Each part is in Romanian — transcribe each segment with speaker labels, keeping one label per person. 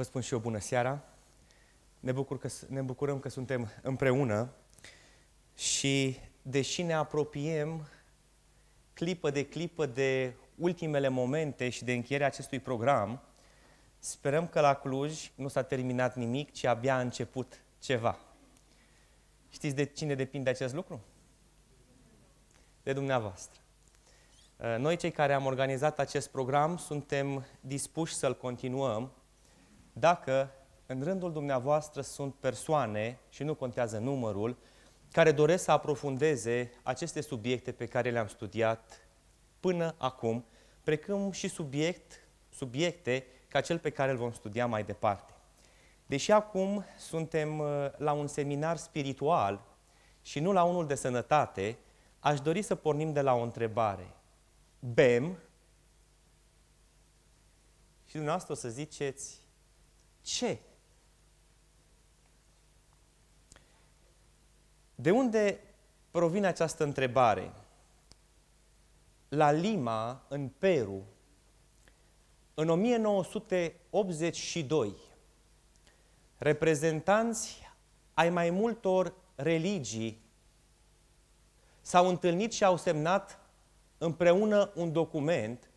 Speaker 1: Vă spun și eu bună seara. Ne, bucur că, ne bucurăm că suntem împreună și deși ne apropiem clipă de clipă de ultimele momente și de încheierea acestui program, sperăm că la Cluj nu s-a terminat nimic, ci abia a început ceva. Știți de cine depinde acest lucru? De dumneavoastră. Noi, cei care am organizat acest program, suntem dispuși să-l continuăm dacă în rândul dumneavoastră sunt persoane, și nu contează numărul, care doresc să aprofundeze aceste subiecte pe care le-am studiat până acum, precum și subiect, subiecte ca cel pe care îl vom studia mai departe. Deși acum suntem uh, la un seminar spiritual și nu la unul de sănătate, aș dori să pornim de la o întrebare. Bem și dumneavoastră o să ziceți, ce? De unde provine această întrebare? La Lima, în Peru, în 1982, reprezentanți ai mai multor religii s-au întâlnit și au semnat împreună un document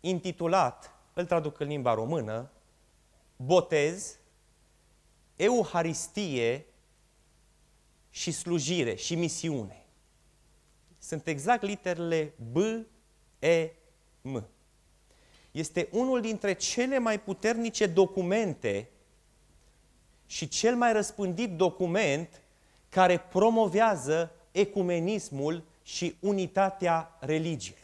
Speaker 1: intitulat, îl traduc în limba română, botez, euharistie și slujire și misiune. Sunt exact literele B, E, M. Este unul dintre cele mai puternice documente și cel mai răspândit document care promovează ecumenismul și unitatea religiilor.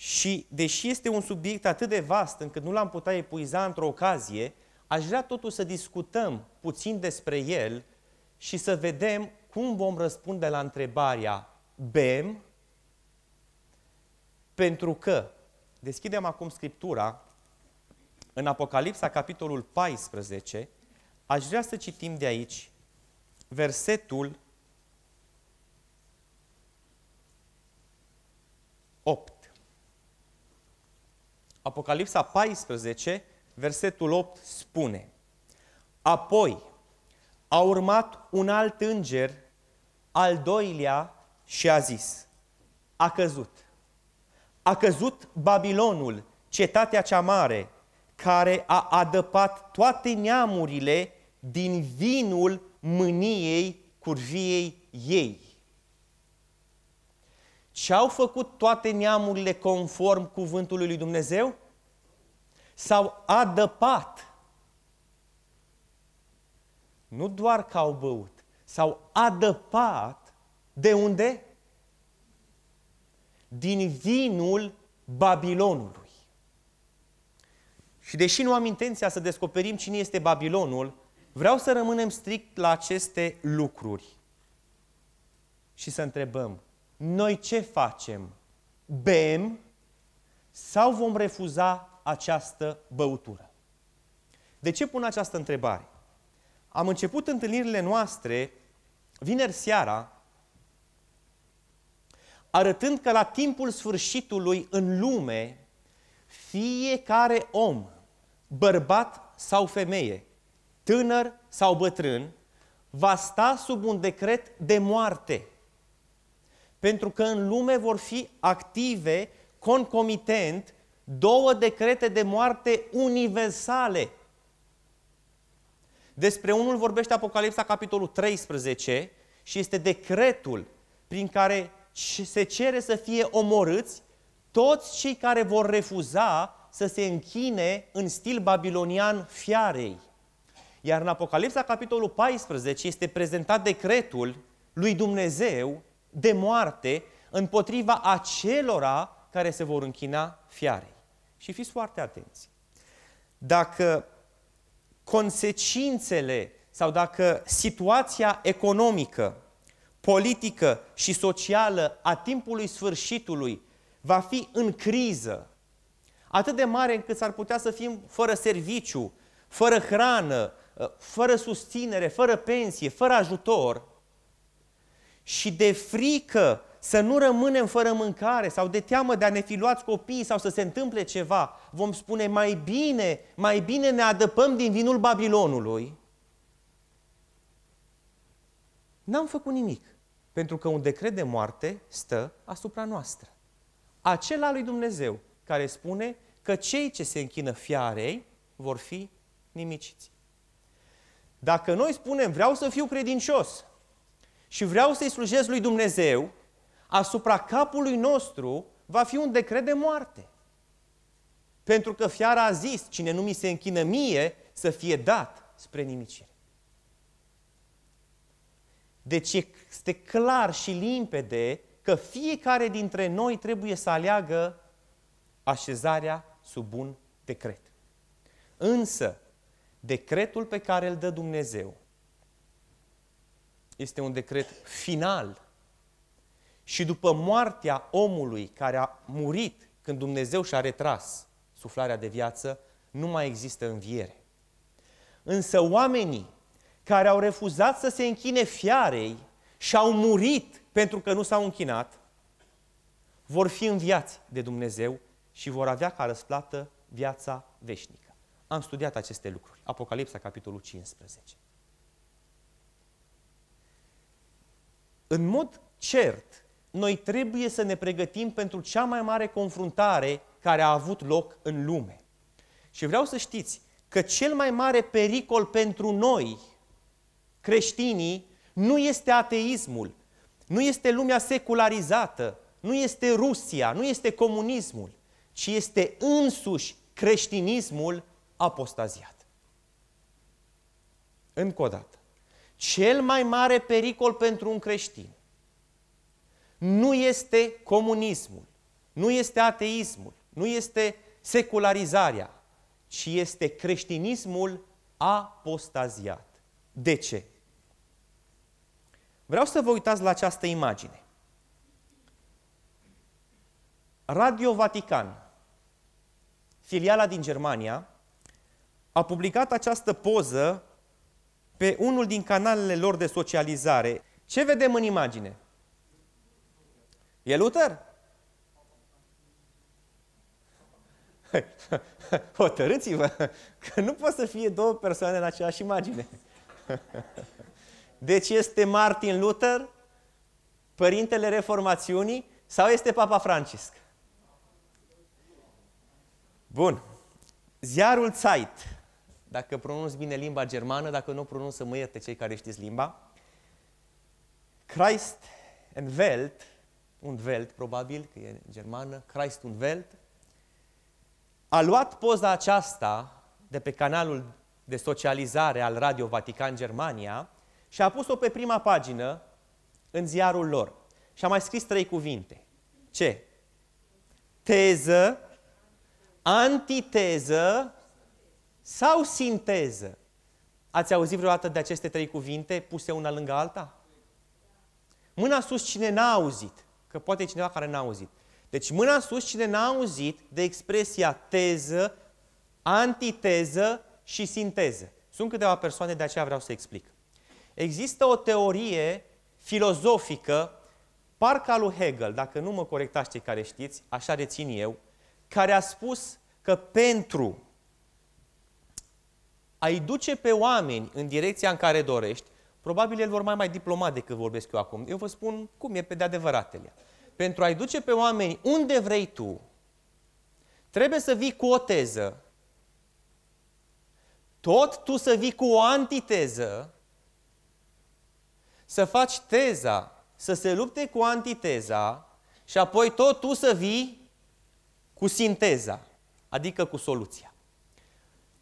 Speaker 1: Și deși este un subiect atât de vast încât nu l-am putea epuiza într-o ocazie, aș vrea totuși să discutăm puțin despre el și să vedem cum vom răspunde la întrebarea bem, pentru că, deschidem acum Scriptura, în Apocalipsa, capitolul 14, aș vrea să citim de aici versetul 8. Apocalipsa 14, versetul 8 spune Apoi a urmat un alt înger, al doilea, și a zis A căzut. A căzut Babilonul, cetatea cea mare, care a adăpat toate neamurile din vinul mâniei curviei ei. Ce au făcut toate neamurile conform cuvântului lui Dumnezeu? S-au adăpat. Nu doar că au băut, s-au adăpat de unde? Din vinul Babilonului. Și deși nu am intenția să descoperim cine este Babilonul, vreau să rămânem strict la aceste lucruri și să întrebăm, noi ce facem? Bem sau vom refuza această băutură? De ce pun această întrebare? Am început întâlnirile noastre vineri seara arătând că la timpul sfârșitului în lume fiecare om, bărbat sau femeie, tânăr sau bătrân, va sta sub un decret de moarte – pentru că în lume vor fi active, concomitent, două decrete de moarte universale. Despre unul vorbește Apocalipsa, capitolul 13, și este decretul prin care se cere să fie omorâți toți cei care vor refuza să se închine în stil babilonian fiarei. Iar în Apocalipsa, capitolul 14, este prezentat decretul lui Dumnezeu de moarte împotriva acelora care se vor închina fiarei. Și fiți foarte atenți. Dacă consecințele sau dacă situația economică, politică și socială a timpului sfârșitului va fi în criză, atât de mare încât s-ar putea să fim fără serviciu, fără hrană, fără susținere, fără pensie, fără ajutor, și de frică să nu rămânem fără mâncare sau de teamă de a ne fi luați copiii sau să se întâmple ceva, vom spune mai bine, mai bine ne adăpăm din vinul Babilonului, n-am făcut nimic. Pentru că un decret de moarte stă asupra noastră. Acela lui Dumnezeu care spune că cei ce se închină fiarei vor fi nimiciți. Dacă noi spunem vreau să fiu credincios și vreau să-i slujesc lui Dumnezeu, asupra capului nostru va fi un decret de moarte. Pentru că fiara a zis, cine nu mi se închină mie, să fie dat spre nimicire. Deci este clar și limpede că fiecare dintre noi trebuie să aleagă așezarea sub un decret. Însă, decretul pe care îl dă Dumnezeu este un decret final. Și după moartea omului care a murit când Dumnezeu și-a retras suflarea de viață, nu mai există înviere. Însă oamenii care au refuzat să se închine fiarei și au murit pentru că nu s-au închinat, vor fi înviați de Dumnezeu și vor avea ca răsplată viața veșnică. Am studiat aceste lucruri. Apocalipsa, capitolul 15. În mod cert, noi trebuie să ne pregătim pentru cea mai mare confruntare care a avut loc în lume. Și vreau să știți că cel mai mare pericol pentru noi creștinii nu este ateismul, nu este lumea secularizată, nu este Rusia, nu este comunismul, ci este însuși creștinismul apostaziat. Încă o dată. Cel mai mare pericol pentru un creștin nu este comunismul, nu este ateismul, nu este secularizarea, ci este creștinismul apostaziat. De ce? Vreau să vă uitați la această imagine. Radio Vatican, filiala din Germania, a publicat această poză pe unul din canalele lor de socializare. Ce vedem în imagine? E Luther? Hotărâți-vă că nu pot să fie două persoane în aceeași imagine. Deci este Martin Luther, părintele reformațiunii, sau este Papa Francisc? Bun. Ziarul Zeit, dacă pronunț bine limba germană, dacă nu pronunț să mă ierte cei care știți limba. Christ and Welt, un Welt probabil, că e germană, Christ und Welt, a luat poza aceasta de pe canalul de socializare al Radio Vatican Germania și a pus-o pe prima pagină în ziarul lor. Și a mai scris trei cuvinte. Ce? Teză, antiteză sau sinteză. Ați auzit vreodată de aceste trei cuvinte puse una lângă alta? Mâna sus cine n-a auzit, că poate e cineva care n-a auzit. Deci mâna sus cine n-a auzit de expresia teză, antiteză și sinteză. Sunt câteva persoane, de aceea vreau să explic. Există o teorie filozofică, parcă a lui Hegel, dacă nu mă corectați cei care știți, așa rețin eu, care a spus că pentru a-i duce pe oameni în direcția în care dorești, probabil el vor mai mai diplomat decât vorbesc eu acum. Eu vă spun cum e pe de adevăratele. Pentru a-i duce pe oameni unde vrei tu, trebuie să vii cu o teză, tot tu să vii cu o antiteză să faci teza, să se lupte cu antiteza și apoi tot tu să vii cu sinteza, adică cu soluția.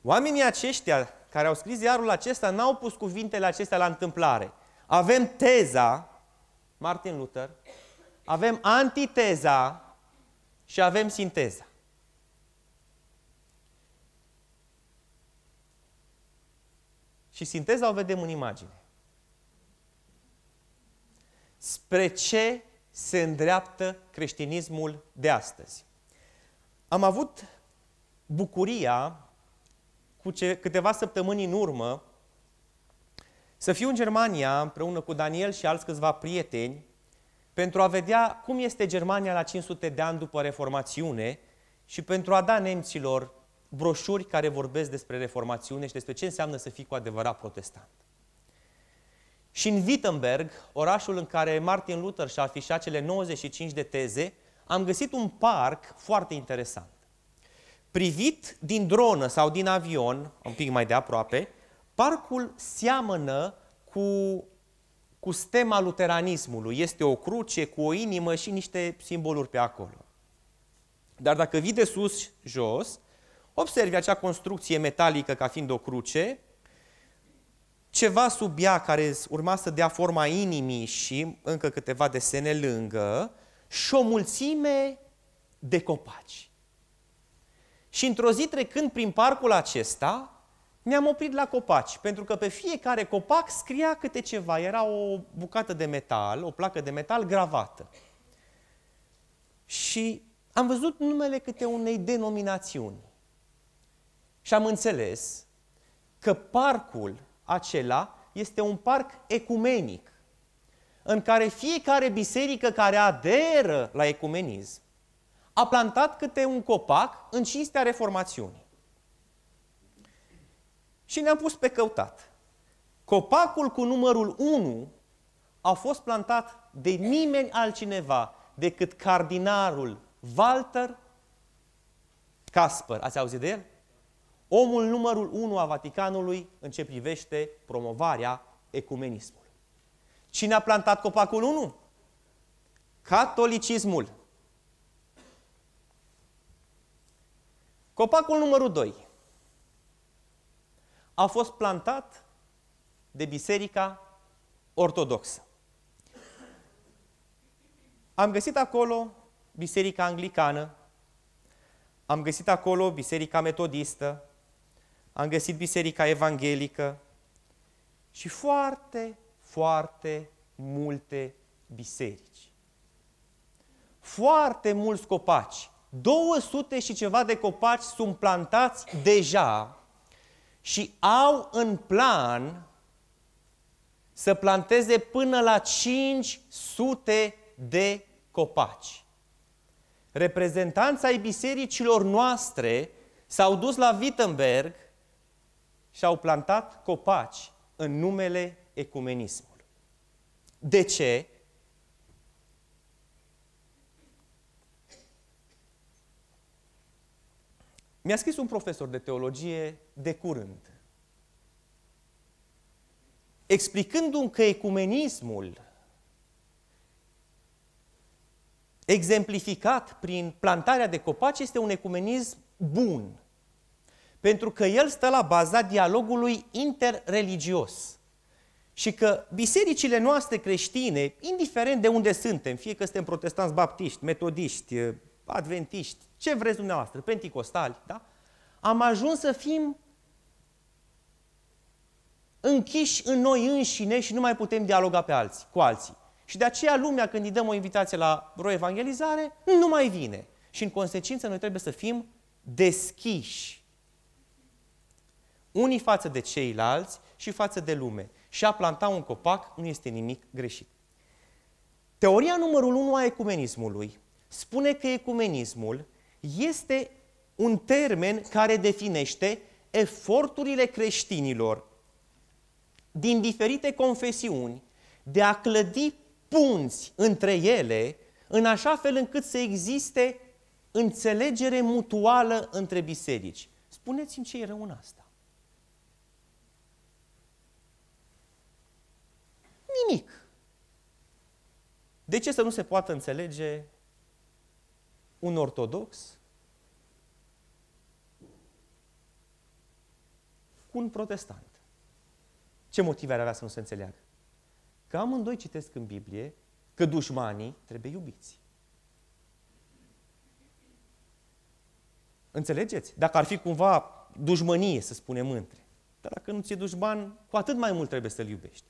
Speaker 1: Oamenii aceștia care au scris iarul acesta n-au pus cuvintele acestea la întâmplare. Avem teza, Martin Luther, avem antiteza și avem sinteza. Și sinteza o vedem în imagine spre ce se îndreaptă creștinismul de astăzi. Am avut bucuria, cu ce, câteva săptămâni în urmă, să fiu în Germania împreună cu Daniel și alți câțiva prieteni pentru a vedea cum este Germania la 500 de ani după Reformațiune și pentru a da nemților broșuri care vorbesc despre Reformațiune și despre ce înseamnă să fii cu adevărat protestant. Și în Wittenberg, orașul în care Martin Luther și-a afișat cele 95 de teze, am găsit un parc foarte interesant. Privit din dronă sau din avion, un pic mai de aproape, parcul seamănă cu, cu stema luteranismului. Este o cruce cu o inimă și niște simboluri pe acolo. Dar dacă vii de sus jos, observi acea construcție metalică ca fiind o cruce, ceva sub ea care urma să dea forma inimii și încă câteva desene lângă și o mulțime de copaci. Și într-o zi trecând prin parcul acesta, ne-am oprit la copaci, pentru că pe fiecare copac scria câte ceva. Era o bucată de metal, o placă de metal gravată. Și am văzut numele câte unei denominațiuni. Și am înțeles că parcul acela este un parc ecumenic, în care fiecare biserică care aderă la ecumenism a plantat câte un copac în cinstea reformațiunii. Și ne-am pus pe căutat. Copacul cu numărul 1 a fost plantat de nimeni altcineva decât cardinalul Walter Casper. Ați auzit de el? Omul numărul 1 a Vaticanului în ce privește promovarea ecumenismului. Cine a plantat copacul 1? Catolicismul. Copacul numărul 2 a fost plantat de Biserica Ortodoxă. Am găsit acolo Biserica Anglicană, am găsit acolo Biserica Metodistă, am găsit Biserica Evanghelică și foarte, foarte multe biserici. Foarte mulți copaci. 200 și ceva de copaci sunt plantați deja și au în plan să planteze până la 500 de copaci. Reprezentanța ai bisericilor noastre s-au dus la Wittenberg și au plantat copaci în numele ecumenismului. De ce? Mi-a scris un profesor de teologie de curând, explicându-mi că ecumenismul, exemplificat prin plantarea de copaci, este un ecumenism bun, pentru că el stă la baza dialogului interreligios. Și că bisericile noastre creștine, indiferent de unde suntem, fie că suntem protestanți baptiști, metodiști, adventiști, ce vreți dumneavoastră, penticostali, da? Am ajuns să fim închiși în noi înșine și nu mai putem dialoga pe alții, cu alții. Și de aceea lumea, când îi dăm o invitație la vreo evangelizare, nu mai vine. Și în consecință noi trebuie să fim deschiși unii față de ceilalți și față de lume. Și a planta un copac nu este nimic greșit. Teoria numărul 1 a ecumenismului spune că ecumenismul este un termen care definește eforturile creștinilor din diferite confesiuni de a clădi punți între ele în așa fel încât să existe înțelegere mutuală între biserici. Spuneți-mi ce e rău în asta. Nimic. De ce să nu se poată înțelege un ortodox cu un protestant? Ce motive ar avea să nu se înțeleagă? Că amândoi citesc în Biblie că dușmanii trebuie iubiți. Înțelegeți? Dacă ar fi cumva dușmănie, să spunem între. Dar dacă nu ți-e dușman, cu atât mai mult trebuie să-l iubești.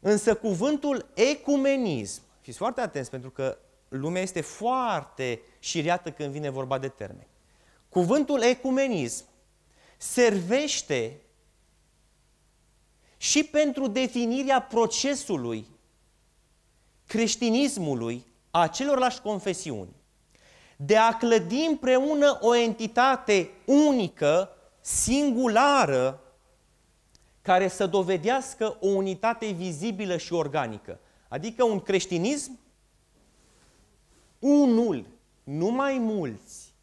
Speaker 1: Însă cuvântul ecumenism, fiți foarte atenți pentru că lumea este foarte șiriată când vine vorba de termeni. Cuvântul ecumenism servește și pentru definirea procesului creștinismului, a celorlași confesiuni, de a clădi împreună o entitate unică, singulară, care să dovedească o unitate vizibilă și organică. Adică un creștinism unul, nu mai mulți,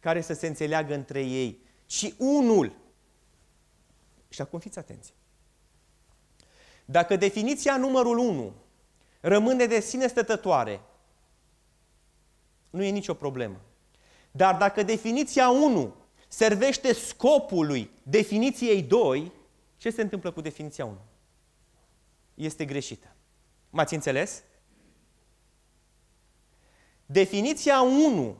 Speaker 1: care să se înțeleagă între ei, ci unul. Și acum fiți atenți. Dacă definiția numărul 1 rămâne de sine stătătoare, nu e nicio problemă. Dar dacă definiția 1 servește scopului definiției 2, ce se întâmplă cu definiția 1? Este greșită. M-ați înțeles? Definiția 1,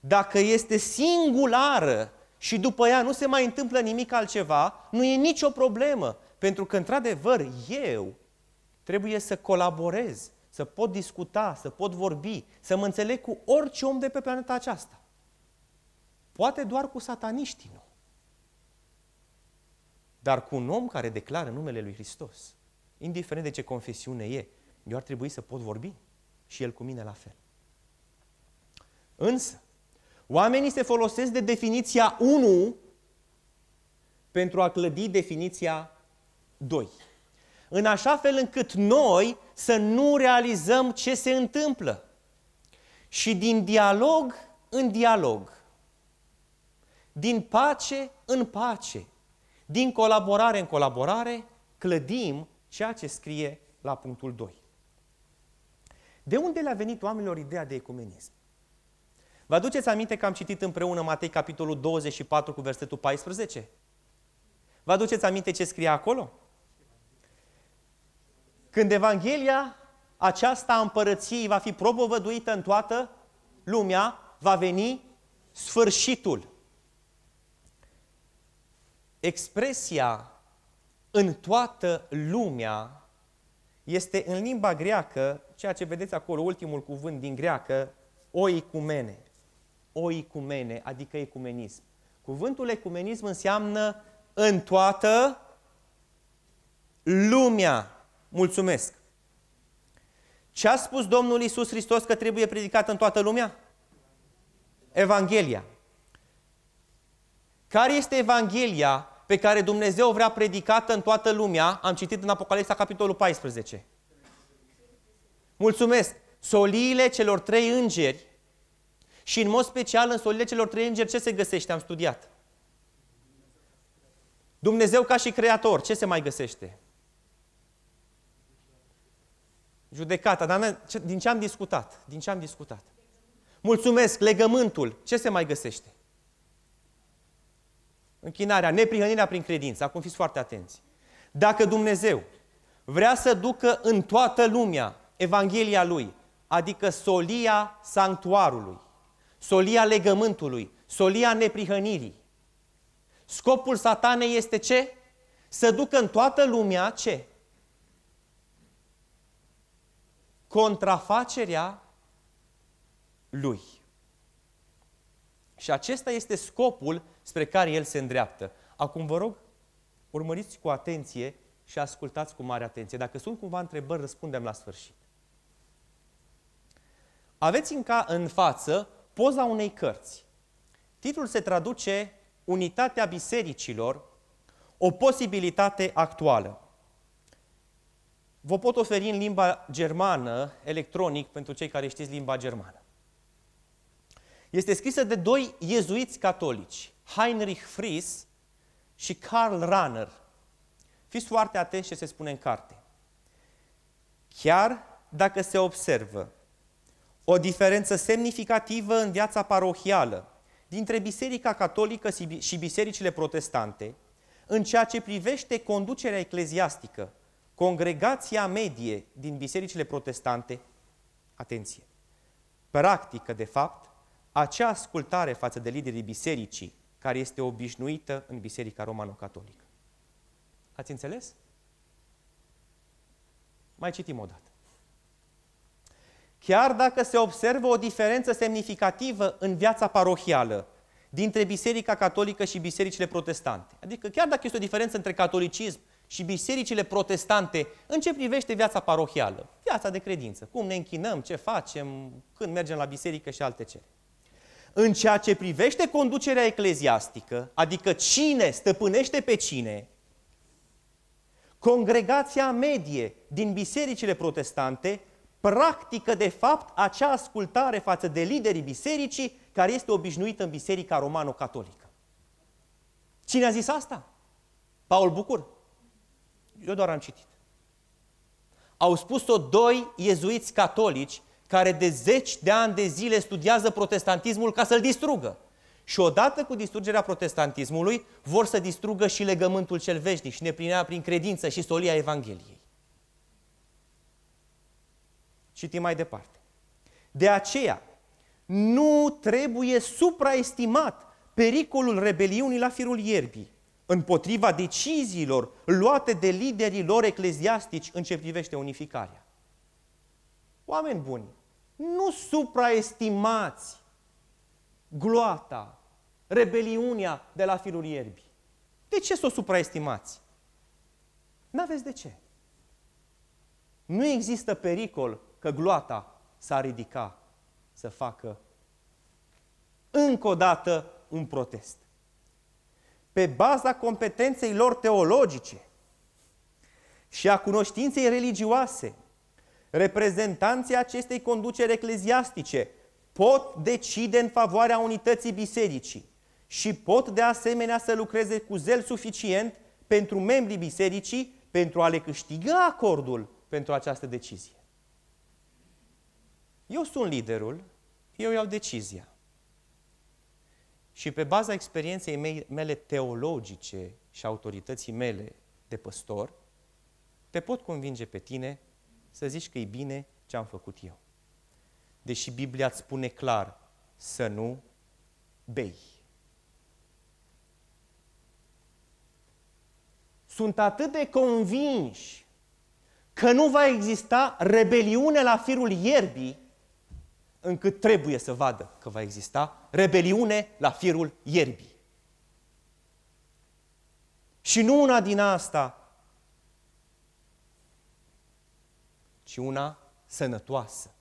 Speaker 1: dacă este singulară și după ea nu se mai întâmplă nimic altceva, nu e nicio problemă. Pentru că, într-adevăr, eu trebuie să colaborez, să pot discuta, să pot vorbi, să mă înțeleg cu orice om de pe planeta aceasta. Poate doar cu sataniștii, nu. Dar cu un om care declară numele lui Hristos, indiferent de ce confesiune e, eu ar trebui să pot vorbi și el cu mine la fel. Însă, oamenii se folosesc de definiția 1 pentru a clădi definiția 2. În așa fel încât noi să nu realizăm ce se întâmplă. Și din dialog în dialog, din pace în pace, din colaborare în colaborare, clădim ceea ce scrie la punctul 2. De unde le-a venit oamenilor ideea de ecumenism? Vă aduceți aminte că am citit împreună Matei capitolul 24 cu versetul 14? Vă aduceți aminte ce scrie acolo? Când Evanghelia aceasta a împărăției va fi propovăduită în toată lumea, va veni sfârșitul. Expresia în toată lumea este în limba greacă, ceea ce vedeți acolo, ultimul cuvânt din greacă, oicumene. Oicumene, adică ecumenism. Cuvântul ecumenism înseamnă în toată lumea. Mulțumesc! Ce a spus Domnul Isus Hristos că trebuie predicat în toată lumea? Evanghelia. Care este Evanghelia pe care Dumnezeu vrea predicată în toată lumea? Am citit în Apocalipsa, capitolul 14. Mulțumesc! Soliile celor trei îngeri și în mod special în soliile celor trei îngeri ce se găsește? Am studiat. Dumnezeu ca și creator, ce se mai găsește? Judecata, dar din ce am discutat? Din ce am discutat? Mulțumesc, legământul, ce se mai găsește? Închinarea, neprihănirea prin credință. Acum fiți foarte atenți. Dacă Dumnezeu vrea să ducă în toată lumea Evanghelia Lui, adică solia sanctuarului, solia legământului, solia neprihănirii, scopul satanei este ce? Să ducă în toată lumea ce? contrafacerea lui. Și acesta este scopul spre care el se îndreaptă. Acum vă rog, urmăriți cu atenție și ascultați cu mare atenție. Dacă sunt cumva întrebări, răspundem la sfârșit. Aveți în, ca, în față poza unei cărți. Titlul se traduce Unitatea bisericilor, o posibilitate actuală. Vă pot oferi în limba germană, electronic, pentru cei care știți limba germană. Este scrisă de doi iezuiți catolici, Heinrich Fries și Karl Rahner. Fiți foarte atenți ce se spune în carte. Chiar dacă se observă o diferență semnificativă în viața parohială dintre Biserica Catolică și bisericile protestante, în ceea ce privește conducerea ecleziastică congregația medie din bisericile protestante, atenție, practică de fapt acea ascultare față de liderii bisericii care este obișnuită în Biserica Romano-Catolică. Ați înțeles? Mai citim o dată. Chiar dacă se observă o diferență semnificativă în viața parohială dintre Biserica Catolică și bisericile protestante, adică chiar dacă este o diferență între catolicism și bisericile protestante în ce privește viața parohială. viața de credință. Cum ne închinăm, ce facem, când mergem la biserică și alte cele. În ceea ce privește conducerea ecleziastică, adică cine stăpânește pe cine, congregația medie din bisericile protestante practică de fapt acea ascultare față de liderii bisericii care este obișnuită în biserica romano-catolică. Cine a zis asta? Paul Bucur. Eu doar am citit. Au spus-o doi iezuiți catolici care de zeci de ani de zile studiază protestantismul ca să-l distrugă. Și odată cu distrugerea protestantismului, vor să distrugă și legământul cel veșnic și neplinirea prin credință și solia Evangheliei. Citim mai departe. De aceea, nu trebuie supraestimat pericolul rebeliunii la firul ierbii, împotriva deciziilor luate de liderii lor ecleziastici în ce privește unificarea. Oameni buni, nu supraestimați gloata, rebeliunea de la firul ierbii. De ce să o supraestimați? N-aveți de ce. Nu există pericol că gloata s-ar ridica să facă încă o dată un protest. Pe baza competenței lor teologice și a cunoștinței religioase, reprezentanții acestei conduceri ecleziastice pot decide în favoarea unității bisericii și pot de asemenea să lucreze cu zel suficient pentru membrii bisericii pentru a le câștiga acordul pentru această decizie. Eu sunt liderul, eu iau decizia. Și pe baza experienței mele teologice și autorității mele de păstor, te pot convinge pe tine să zici că e bine ce am făcut eu. Deși Biblia îți spune clar să nu bei. Sunt atât de convinși că nu va exista rebeliune la firul ierbii, încât trebuie să vadă că va exista rebeliune la firul ierbii. Și nu una din asta, ci una sănătoasă,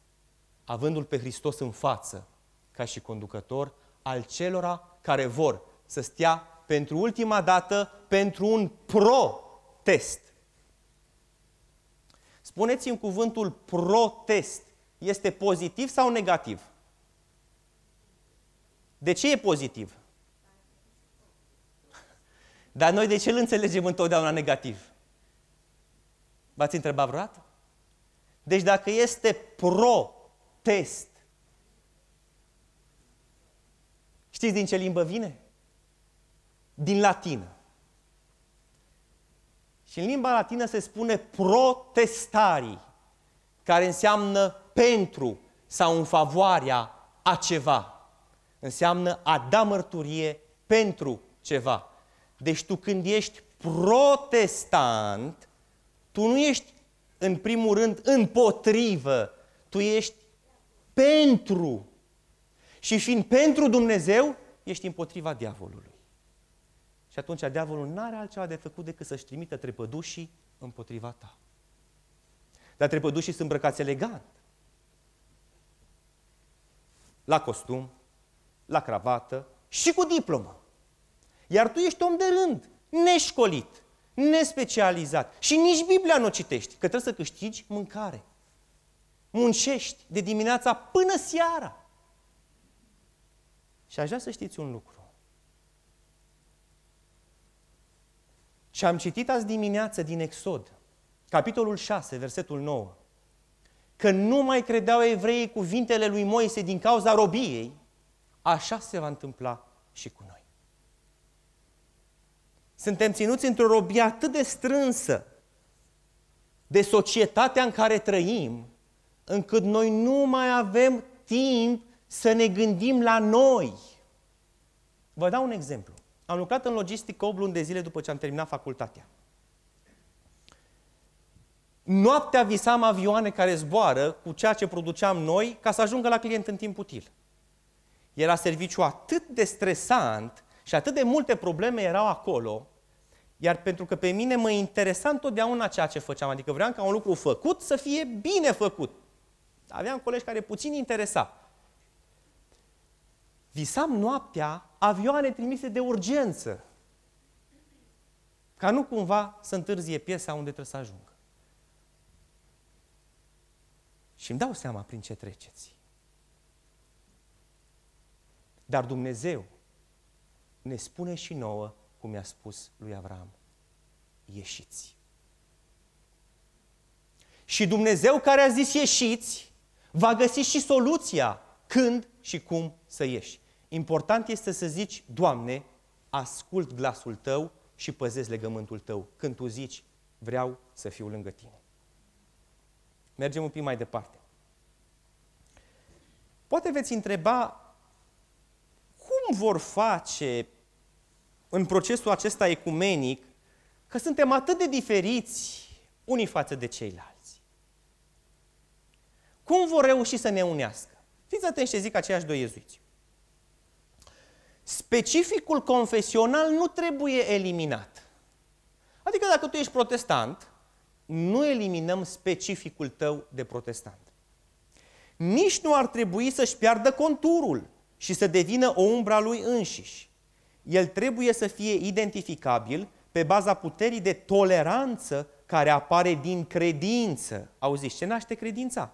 Speaker 1: avându-L pe Hristos în față, ca și conducător al celora care vor să stea pentru ultima dată pentru un protest. Spuneți-mi cuvântul protest este pozitiv sau negativ? De ce e pozitiv? Dar noi de ce îl înțelegem întotdeauna negativ? V-ați întrebat vreodată? Deci dacă este pro-test, știți din ce limbă vine? Din latină. Și în limba latină se spune protestarii, care înseamnă pentru sau în favoarea a ceva. Înseamnă a da mărturie pentru ceva. Deci tu când ești protestant, tu nu ești în primul rând împotrivă, tu ești pentru. Și fiind pentru Dumnezeu, ești împotriva diavolului. Și atunci diavolul nu are altceva de făcut decât să-și trimită trepădușii împotriva ta. Dar trepădușii sunt îmbrăcați elegant la costum, la cravată și cu diplomă. Iar tu ești om de rând, neșcolit, nespecializat și nici Biblia nu o citești, că trebuie să câștigi mâncare. Muncești de dimineața până seara. Și aș vrea să știți un lucru. Și am citit azi dimineață din Exod, capitolul 6, versetul 9 că nu mai credeau evreii cuvintele lui Moise din cauza robiei, așa se va întâmpla și cu noi. Suntem ținuți într-o robie atât de strânsă de societatea în care trăim, încât noi nu mai avem timp să ne gândim la noi. Vă dau un exemplu. Am lucrat în logistică 8 luni de zile după ce am terminat facultatea. Noaptea visam avioane care zboară cu ceea ce produceam noi ca să ajungă la client în timp util. Era serviciu atât de stresant și atât de multe probleme erau acolo, Iar pentru că pe mine mă interesa întotdeauna ceea ce făceam, adică vreau ca un lucru făcut să fie bine făcut. Aveam colegi care puțin interesa. Visam noaptea avioane trimise de urgență. Ca nu cumva să întârzie piesa unde trebuie să ajungă. Și îmi dau seama prin ce treceți. Dar Dumnezeu ne spune și nouă, cum i-a spus lui Avram, ieșiți. Și Dumnezeu care a zis ieșiți, va găsi și soluția când și cum să ieși. Important este să zici, Doamne, ascult glasul Tău și păzesc legământul Tău. Când Tu zici, vreau să fiu lângă Tine. Mergem un pic mai departe. Poate veți întreba cum vor face în procesul acesta ecumenic că suntem atât de diferiți unii față de ceilalți. Cum vor reuși să ne unească? Fiți atenți ce zic aceiași doi iezuiți. Specificul confesional nu trebuie eliminat. Adică dacă tu ești protestant, nu eliminăm specificul tău de protestant. Nici nu ar trebui să-și piardă conturul și să devină o umbra lui înșiși. El trebuie să fie identificabil pe baza puterii de toleranță care apare din credință. Auziți, ce naște credința?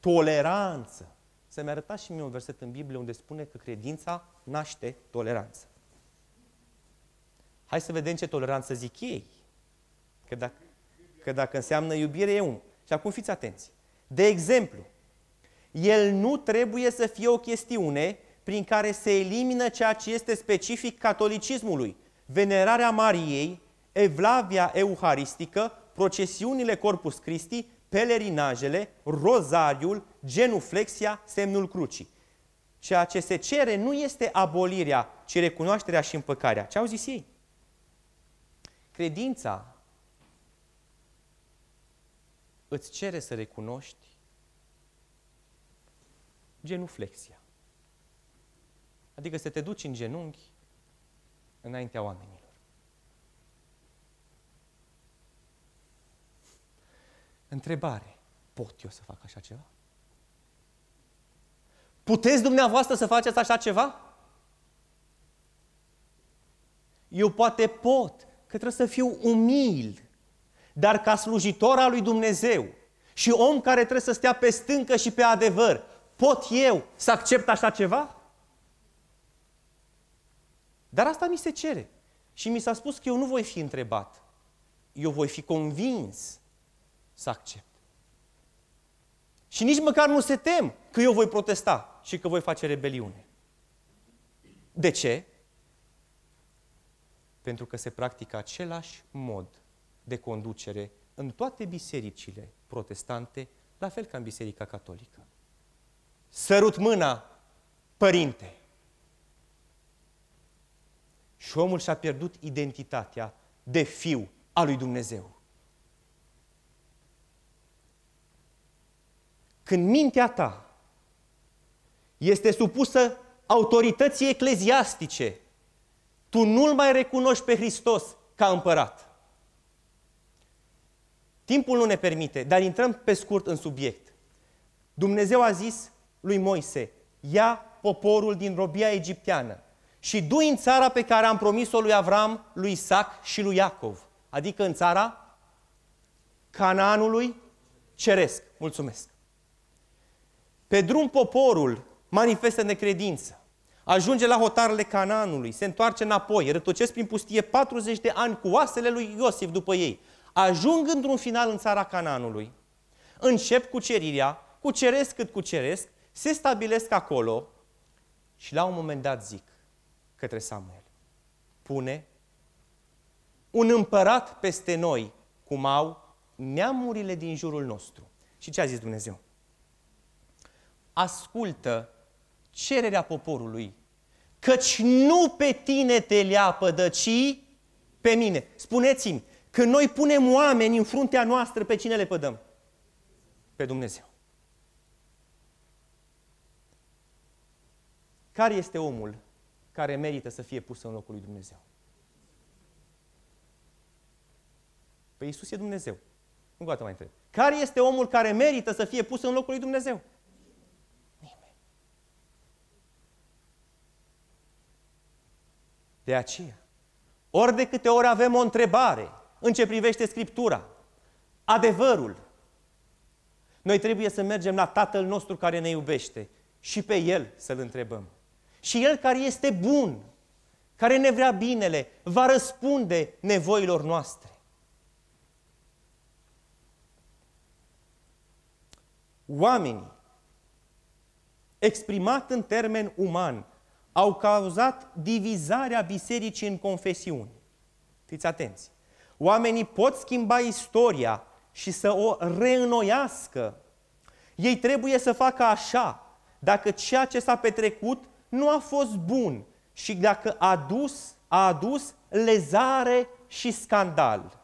Speaker 1: Toleranță. Să-mi arătați și mie un verset în Biblie unde spune că credința naște toleranță. Hai să vedem ce toleranță zic ei. Că dacă, că dacă înseamnă iubire e unul. Și acum fiți atenți. De exemplu, el nu trebuie să fie o chestiune prin care se elimină ceea ce este specific catolicismului. Venerarea Mariei, evlavia euharistică, procesiunile Corpus Christi, pelerinajele, rozariul, genuflexia, semnul crucii. Ceea ce se cere nu este abolirea, ci recunoașterea și împăcarea. Ce au zis ei? Credința îți cere să recunoști genuflexia. Adică să te duci în genunchi înaintea oamenilor. Întrebare. Pot eu să fac așa ceva? Puteți dumneavoastră să faceți așa ceva? Eu poate pot, că trebuie să fiu umil, dar ca slujitor al lui Dumnezeu și om care trebuie să stea pe stâncă și pe adevăr, pot eu să accept așa ceva? Dar asta mi se cere. Și mi s-a spus că eu nu voi fi întrebat. Eu voi fi convins să accept. Și nici măcar nu se tem că eu voi protesta și că voi face rebeliune. De ce? Pentru că se practică același mod de conducere în toate bisericile protestante, la fel ca în Biserica Catolică. Sărut mâna, părinte. Și omul și-a pierdut identitatea de fiu al lui Dumnezeu. Când mintea ta este supusă autorității ecleziastice, tu nu-L mai recunoști pe Hristos ca împărat. Timpul nu ne permite, dar intrăm pe scurt în subiect. Dumnezeu a zis lui Moise, ia poporul din robia egipteană și du în țara pe care am promis-o lui Avram, lui Isaac și lui Iacov. Adică în țara Canaanului ceresc. Mulțumesc. Pe drum poporul manifestă necredință. Ajunge la hotarele Canaanului, se întoarce înapoi, rătocesc prin pustie 40 de ani cu oasele lui Iosif după ei. Ajung într-un final în țara Canaanului, încep cu cerirea, cu ceresc cât cu ceresc, se stabilesc acolo și la un moment dat zic către Samuel, pune un împărat peste noi, cum au neamurile din jurul nostru. Și ce a zis Dumnezeu? Ascultă cererea poporului, căci nu pe tine te leapădă, ci pe mine. Spuneți-mi, când noi punem oameni în fruntea noastră, pe cine le pădăm? Pe Dumnezeu. Care este omul care merită să fie pus în locul lui Dumnezeu? Păi Iisus e Dumnezeu. Nu gata mai întreb. Care este omul care merită să fie pus în locul lui Dumnezeu? Nimeni. De aceea, ori de câte ori avem o întrebare în ce privește Scriptura, adevărul, noi trebuie să mergem la Tatăl nostru care ne iubește și pe El să-L întrebăm. Și El care este bun, care ne vrea binele, va răspunde nevoilor noastre. Oamenii, exprimat în termen uman, au cauzat divizarea bisericii în confesiuni. Fiți atenți! Oamenii pot schimba istoria și să o reînnoiască. Ei trebuie să facă așa, dacă ceea ce s-a petrecut nu a fost bun și dacă a adus, a adus lezare și scandal.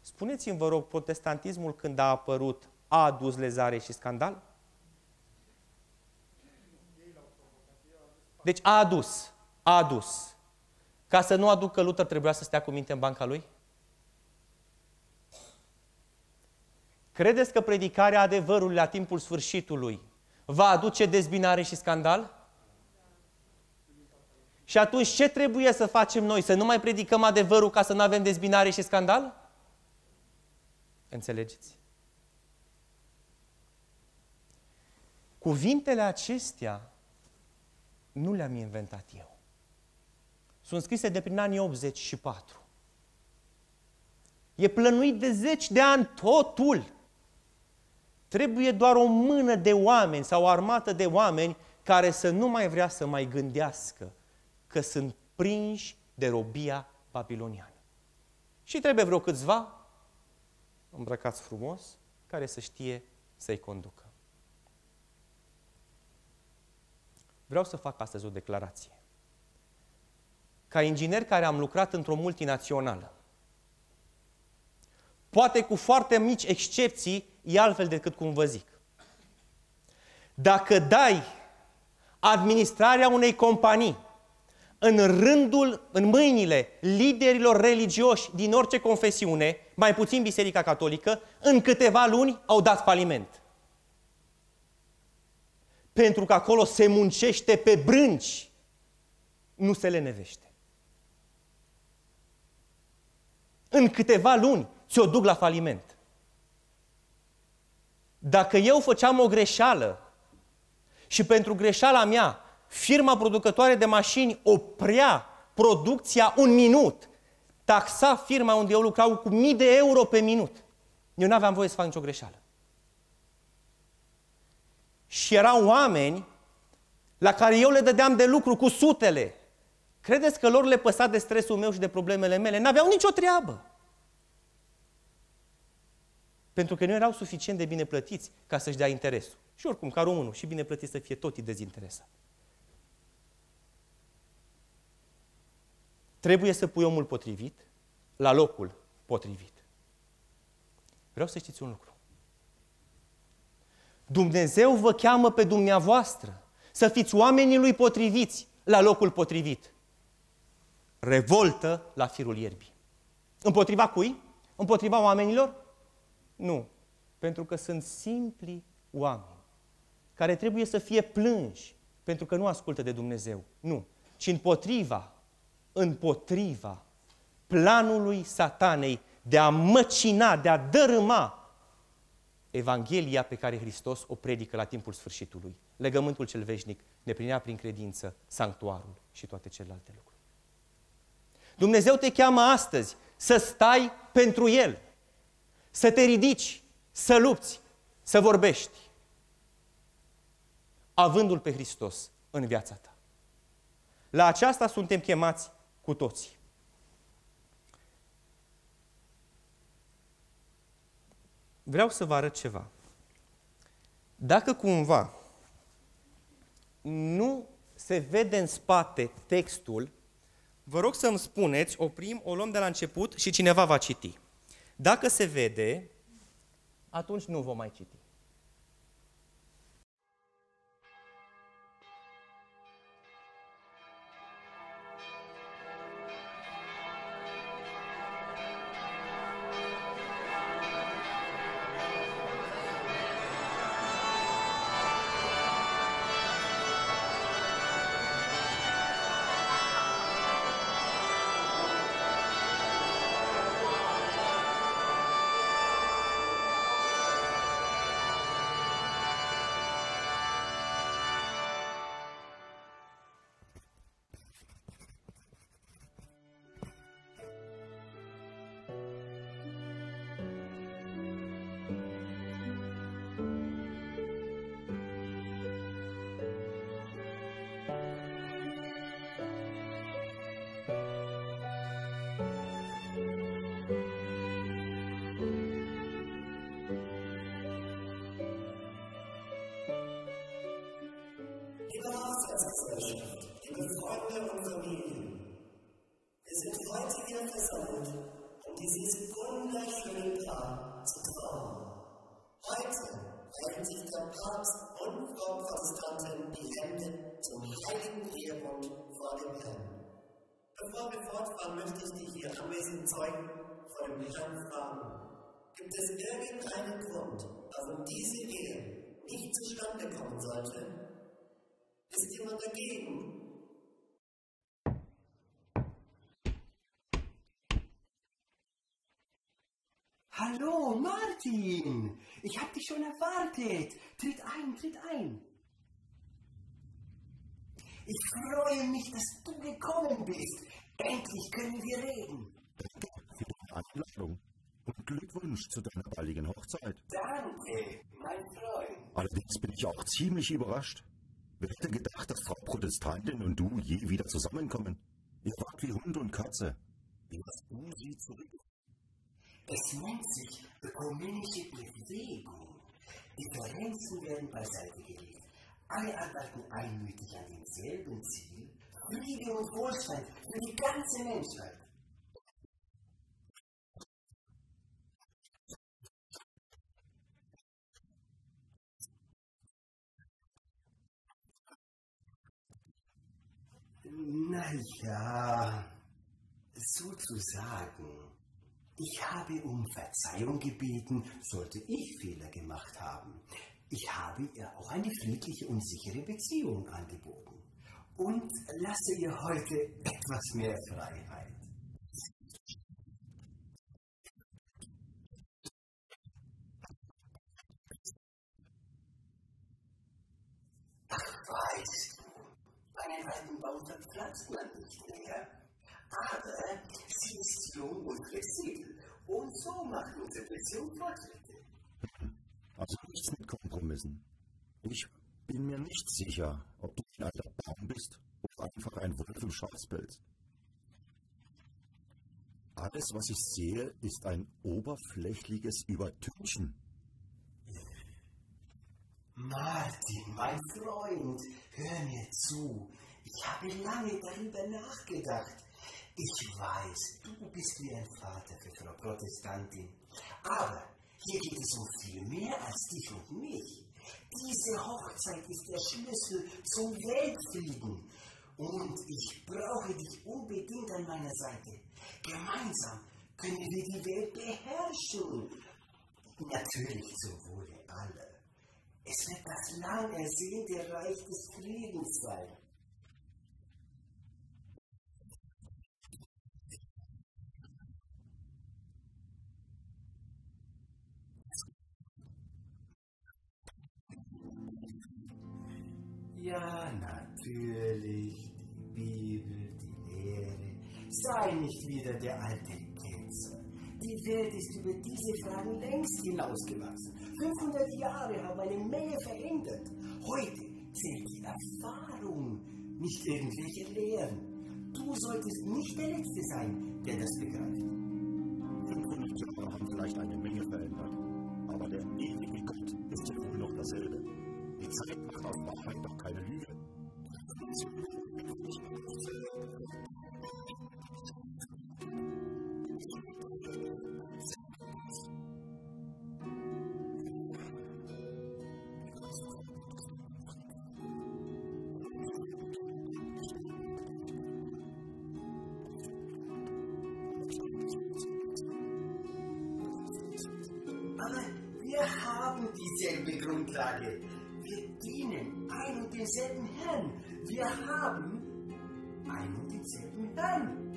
Speaker 1: Spuneți-mi, vă rog, protestantismul când a apărut a adus lezare și scandal? Deci a adus, a adus. Ca să nu aducă Luther trebuia să stea cu minte în banca lui? Credeți că predicarea adevărului la timpul sfârșitului va aduce dezbinare și scandal? Și atunci ce trebuie să facem noi? Să nu mai predicăm adevărul ca să nu avem dezbinare și scandal? Înțelegeți? Cuvintele acestea nu le-am inventat eu. Sunt scrise de prin anii 84. E plănuit de zeci de ani totul. Trebuie doar o mână de oameni sau o armată de oameni care să nu mai vrea să mai gândească că sunt prinși de robia babiloniană. Și trebuie vreo câțiva îmbrăcați frumos care să știe să-i conducă. Vreau să fac astăzi o declarație. Ca inginer care am lucrat într-o multinațională, poate cu foarte mici excepții, e altfel decât cum vă zic. Dacă dai administrarea unei companii în rândul, în mâinile liderilor religioși din orice confesiune, mai puțin Biserica Catolică, în câteva luni au dat faliment. Pentru că acolo se muncește pe brânci, nu se lenevește. În câteva luni ți-o duc la faliment. Dacă eu făceam o greșeală și pentru greșeala mea firma producătoare de mașini oprea producția un minut, taxa firma unde eu lucrau cu mii de euro pe minut, eu nu aveam voie să fac nicio greșeală. Și erau oameni la care eu le dădeam de lucru cu sutele. Credeți că lor le păsa de stresul meu și de problemele mele? N-aveau nicio treabă. Pentru că nu erau suficient de bine plătiți ca să-și dea interesul. Și oricum, ca românul, și bine plătit să fie tot dezinteresat. Trebuie să pui omul potrivit la locul potrivit. Vreau să știți un lucru. Dumnezeu vă cheamă pe dumneavoastră să fiți oamenii lui potriviți la locul potrivit. Revoltă la firul ierbii. Împotriva cui? Împotriva oamenilor? Nu. Pentru că sunt simpli oameni care trebuie să fie plânși pentru că nu ascultă de Dumnezeu. Nu. Ci împotriva, împotriva planului satanei de a măcina, de a dărâma Evanghelia pe care Hristos o predică la timpul sfârșitului. Legământul cel veșnic ne prinea prin credință sanctuarul și toate celelalte lucruri. Dumnezeu te cheamă astăzi să stai pentru El, să te ridici, să lupți, să vorbești, avându-L pe Hristos în viața ta. La aceasta suntem chemați cu toții. vreau să vă arăt ceva. Dacă cumva nu se vede în spate textul, vă rog să-mi spuneți, oprim, o luăm de la început și cineva va citi. Dacă se vede, atunci nu vom mai citi.
Speaker 2: You find them formula the.
Speaker 3: me Martin! Ich hab dich schon erwartet. Tritt ein, tritt ein. Ich freue mich, dass du gekommen bist. Endlich können wir reden.
Speaker 4: für deine Einladung und Glückwunsch zu deiner baldigen Hochzeit.
Speaker 3: Danke, mein Freund.
Speaker 4: Allerdings bin ich auch ziemlich überrascht. Wer hätte gedacht, dass Frau Protestantin und du je wieder zusammenkommen? Ihr wart wie Hund und Katze. Wie hast du sie zurück?
Speaker 3: Es nennt sich ökumenische Bewegung. Differenzen werden beiseite gelegt. Alle arbeiten einmütig an demselben Ziel. Friede und Wohlstand für die ganze Menschheit. Naja, sozusagen. Ich habe um Verzeihung gebeten, sollte ich Fehler gemacht haben. Ich habe ihr auch eine friedliche und sichere Beziehung angeboten. Und lasse ihr heute etwas mehr Freiheit. Ach, weißt du, einen alten Baum verpflanzt man nicht mehr. Aber sie und flexibel. Und so macht unsere Beziehung Fortschritte.
Speaker 4: Also nichts mit Kompromissen. Ich bin mir nicht sicher, ob du ein alter Baum bist oder einfach ein Wolf im Schafspelz. Alles, was ich sehe, ist ein oberflächliches Übertünchen.
Speaker 3: Martin, mein Freund, hör mir zu. Ich habe lange darüber nachgedacht. Ich weiß, du bist wie ein Vater für Frau Protestantin. Aber hier geht es um viel mehr als dich und mich. Diese Hochzeit ist der Schlüssel zum Weltfrieden. Und ich brauche dich unbedingt an meiner Seite. Gemeinsam können wir die Welt beherrschen. Natürlich zum Wohle aller. Es wird das lang ersehnte Reich des Friedens sein. Sei nicht wieder der alte Ketzer. Die Welt ist über diese Fragen längst hinausgewachsen. 500 Jahre haben eine Menge verändert. Heute zählt die Erfahrung, nicht irgendwelche Lehren. Du solltest nicht der Letzte sein, der das begreift.
Speaker 4: 500 Jahre haben vielleicht eine Menge verändert, aber der ewige Gott ist ja wohl noch dasselbe. Die Zeit macht auf Wahrheit doch keine Lüge.
Speaker 3: Grundlage. Wir dienen ein und denselben Herrn. Wir haben ein und denselben Herrn.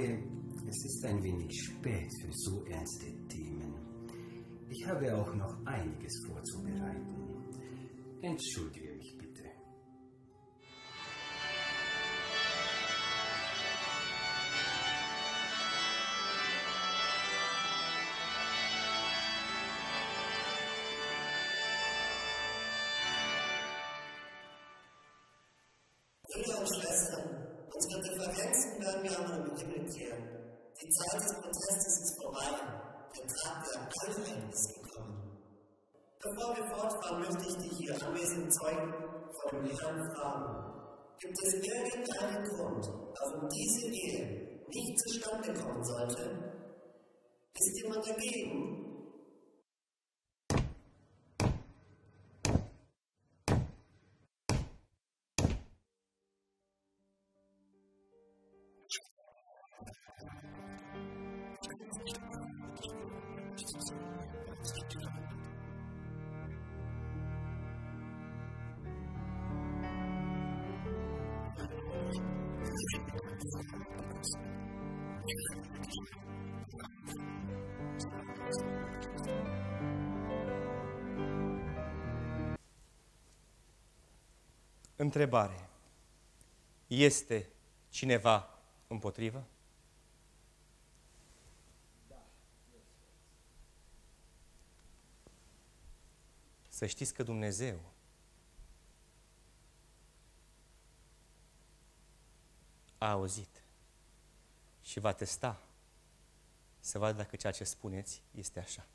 Speaker 3: Denke, es ist ein wenig spät für so ernste Themen. Ich habe auch noch einiges vorzubereiten. Entschuldige mich bitte.
Speaker 2: Die Zeit des Protestes ist vorbei. Der Tag der Einheit ist gekommen. Bevor wir fortfahren, möchte ich die hier anwesenden Zeugen vor dem Herrn fragen. Gibt es irgendeinen Grund, warum diese Ehe nicht zustande kommen sollte? Ist jemand dagegen?
Speaker 1: Întrebare. Este cineva împotrivă? Să știți că Dumnezeu a auzit și va testa să vadă dacă ceea ce spuneți este așa.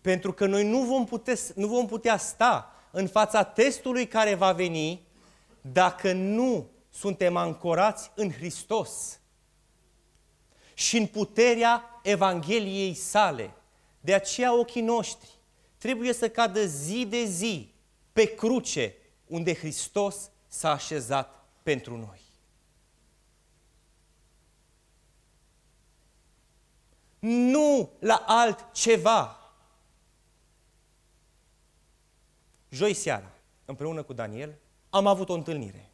Speaker 1: Pentru că noi nu vom, putea, nu vom putea sta în fața testului care va veni dacă nu suntem ancorați în Hristos și în puterea Evangheliei sale. De aceea ochii noștri trebuie să cadă zi de zi pe cruce unde Hristos s-a așezat pentru noi. Nu la altceva. Joi seara, împreună cu Daniel, am avut o întâlnire.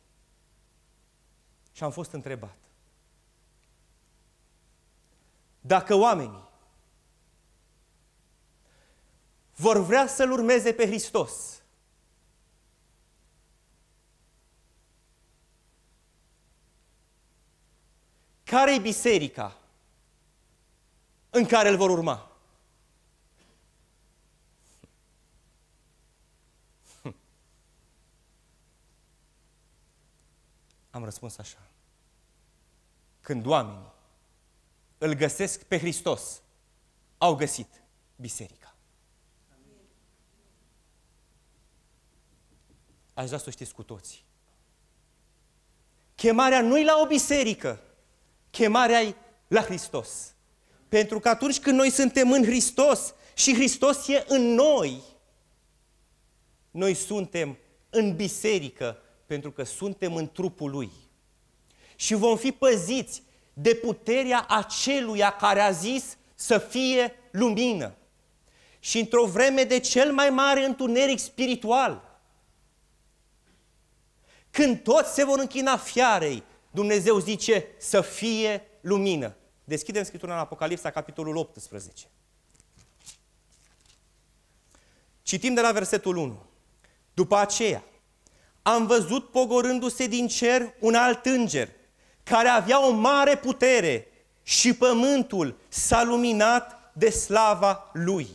Speaker 1: Și am fost întrebat. Dacă oamenii vor vrea să-L urmeze pe Hristos, care e biserica în care îl vor urma? Am răspuns așa. Când oamenii îl găsesc pe Hristos, au găsit biserica. Aș vrea să o știți cu toții. Chemarea nu-i la o biserică, chemarea e la Hristos. Pentru că atunci când noi suntem în Hristos și Hristos e în noi, noi suntem în biserică pentru că suntem în trupul Lui. Și vom fi păziți de puterea aceluia care a zis să fie lumină. Și într-o vreme de cel mai mare întuneric spiritual, când toți se vor închina fiarei, Dumnezeu zice să fie lumină. Deschidem Scriptura în Apocalipsa, capitolul 18. Citim de la versetul 1. După aceea, am văzut pogorându-se din cer un alt înger, care avea o mare putere și pământul s-a luminat de slava lui.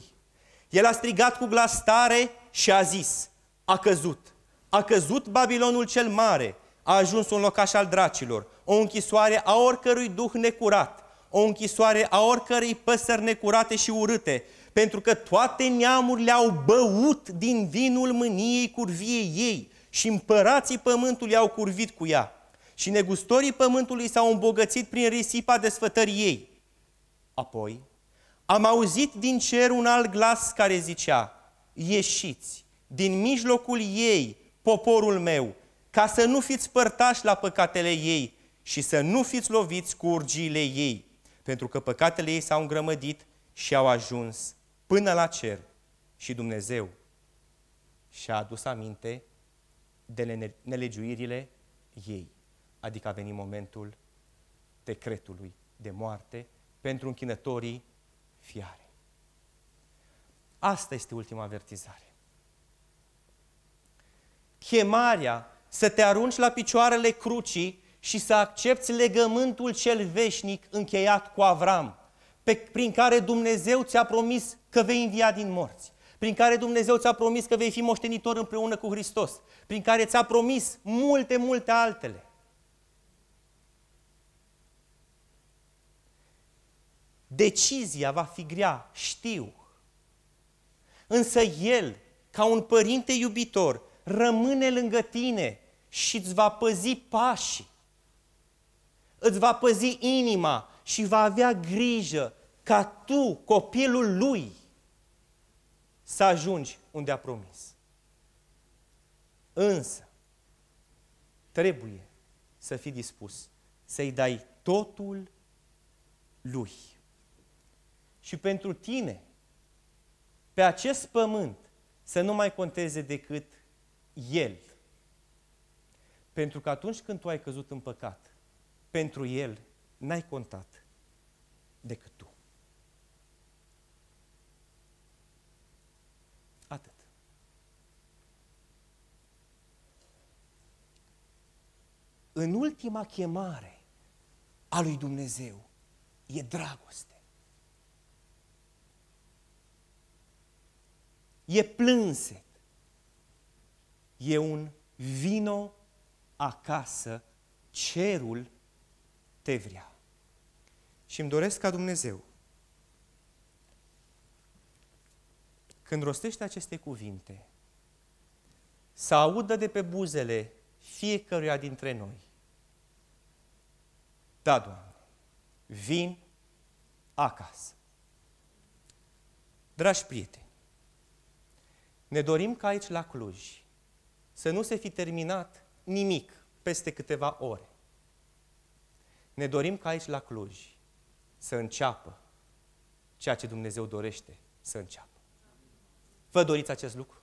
Speaker 1: El a strigat cu glas tare și a zis, a căzut, a căzut Babilonul cel mare, a ajuns un locaș al dracilor, o închisoare a oricărui duh necurat, o închisoare a oricărei păsări necurate și urâte, pentru că toate neamurile au băut din vinul mâniei curviei ei și împărații pământului au curvit cu ea și negustorii pământului s-au îmbogățit prin risipa desfătării ei. Apoi am auzit din cer un alt glas care zicea, ieșiți din mijlocul ei, poporul meu, ca să nu fiți părtași la păcatele ei și să nu fiți loviți cu urgiile ei, pentru că păcatele ei s-au îngrămădit și au ajuns până la cer și Dumnezeu și-a adus aminte de nelegiuirile ei. Adică a venit momentul decretului de moarte pentru închinătorii fiare. Asta este ultima avertizare. Chemarea să te arunci la picioarele crucii și să accepti legământul cel veșnic încheiat cu Avram, pe, prin care Dumnezeu ți-a promis că vei învia din morți. prin care Dumnezeu ți-a promis că vei fi moștenitor împreună cu Hristos, prin care ți-a promis multe, multe altele. Decizia va fi grea, știu. Însă El, ca un părinte iubitor, rămâne lângă tine și îți va păzi pașii. Îți va păzi inima și va avea grijă ca tu, copilul Lui, să ajungi unde a promis. Însă, trebuie să fii dispus să-i dai totul Lui. Și pentru tine, pe acest pământ, să nu mai conteze decât El. Pentru că atunci când tu ai căzut în păcat, pentru El n-ai contat decât tu. Atât. În ultima chemare a lui Dumnezeu e dragoste. E plânset. E un vino acasă, cerul te vrea. Și îmi doresc ca Dumnezeu, când rostește aceste cuvinte, să audă de pe buzele fiecăruia dintre noi. Da, Doamne, vin acasă. Dragi prieteni, ne dorim ca aici la Cluj să nu se fi terminat nimic peste câteva ore. Ne dorim ca aici la Cluj să înceapă ceea ce Dumnezeu dorește să înceapă. Vă doriți acest lucru?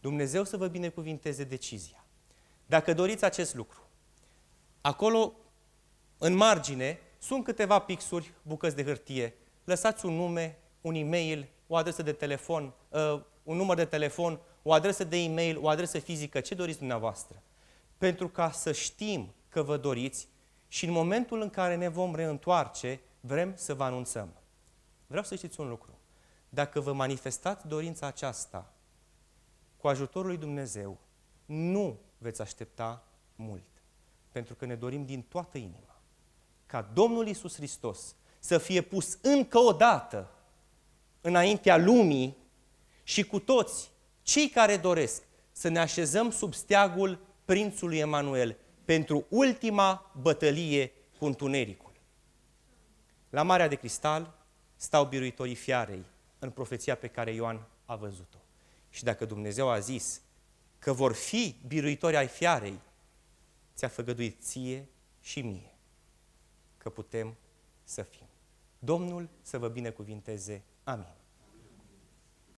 Speaker 1: Dumnezeu să vă binecuvinteze decizia. Dacă doriți acest lucru, acolo, în margine, sunt câteva pixuri, bucăți de hârtie. Lăsați un nume, un e-mail, o adresă de telefon, uh, un număr de telefon, o adresă de e-mail, o adresă fizică, ce doriți dumneavoastră. Pentru ca să știm că vă doriți și în momentul în care ne vom reîntoarce, vrem să vă anunțăm. Vreau să știți un lucru. Dacă vă manifestați dorința aceasta cu ajutorul lui Dumnezeu, nu veți aștepta mult. Pentru că ne dorim din toată inima ca Domnul Isus Hristos să fie pus încă o dată înaintea lumii și cu toți cei care doresc să ne așezăm sub steagul Prințului Emanuel, pentru ultima bătălie cu întunericul. La Marea de Cristal stau biruitorii fiarei în profeția pe care Ioan a văzut-o. Și dacă Dumnezeu a zis că vor fi biruitori ai fiarei, ți-a făgăduit ție și mie că putem să fim. Domnul să vă binecuvinteze. Amin.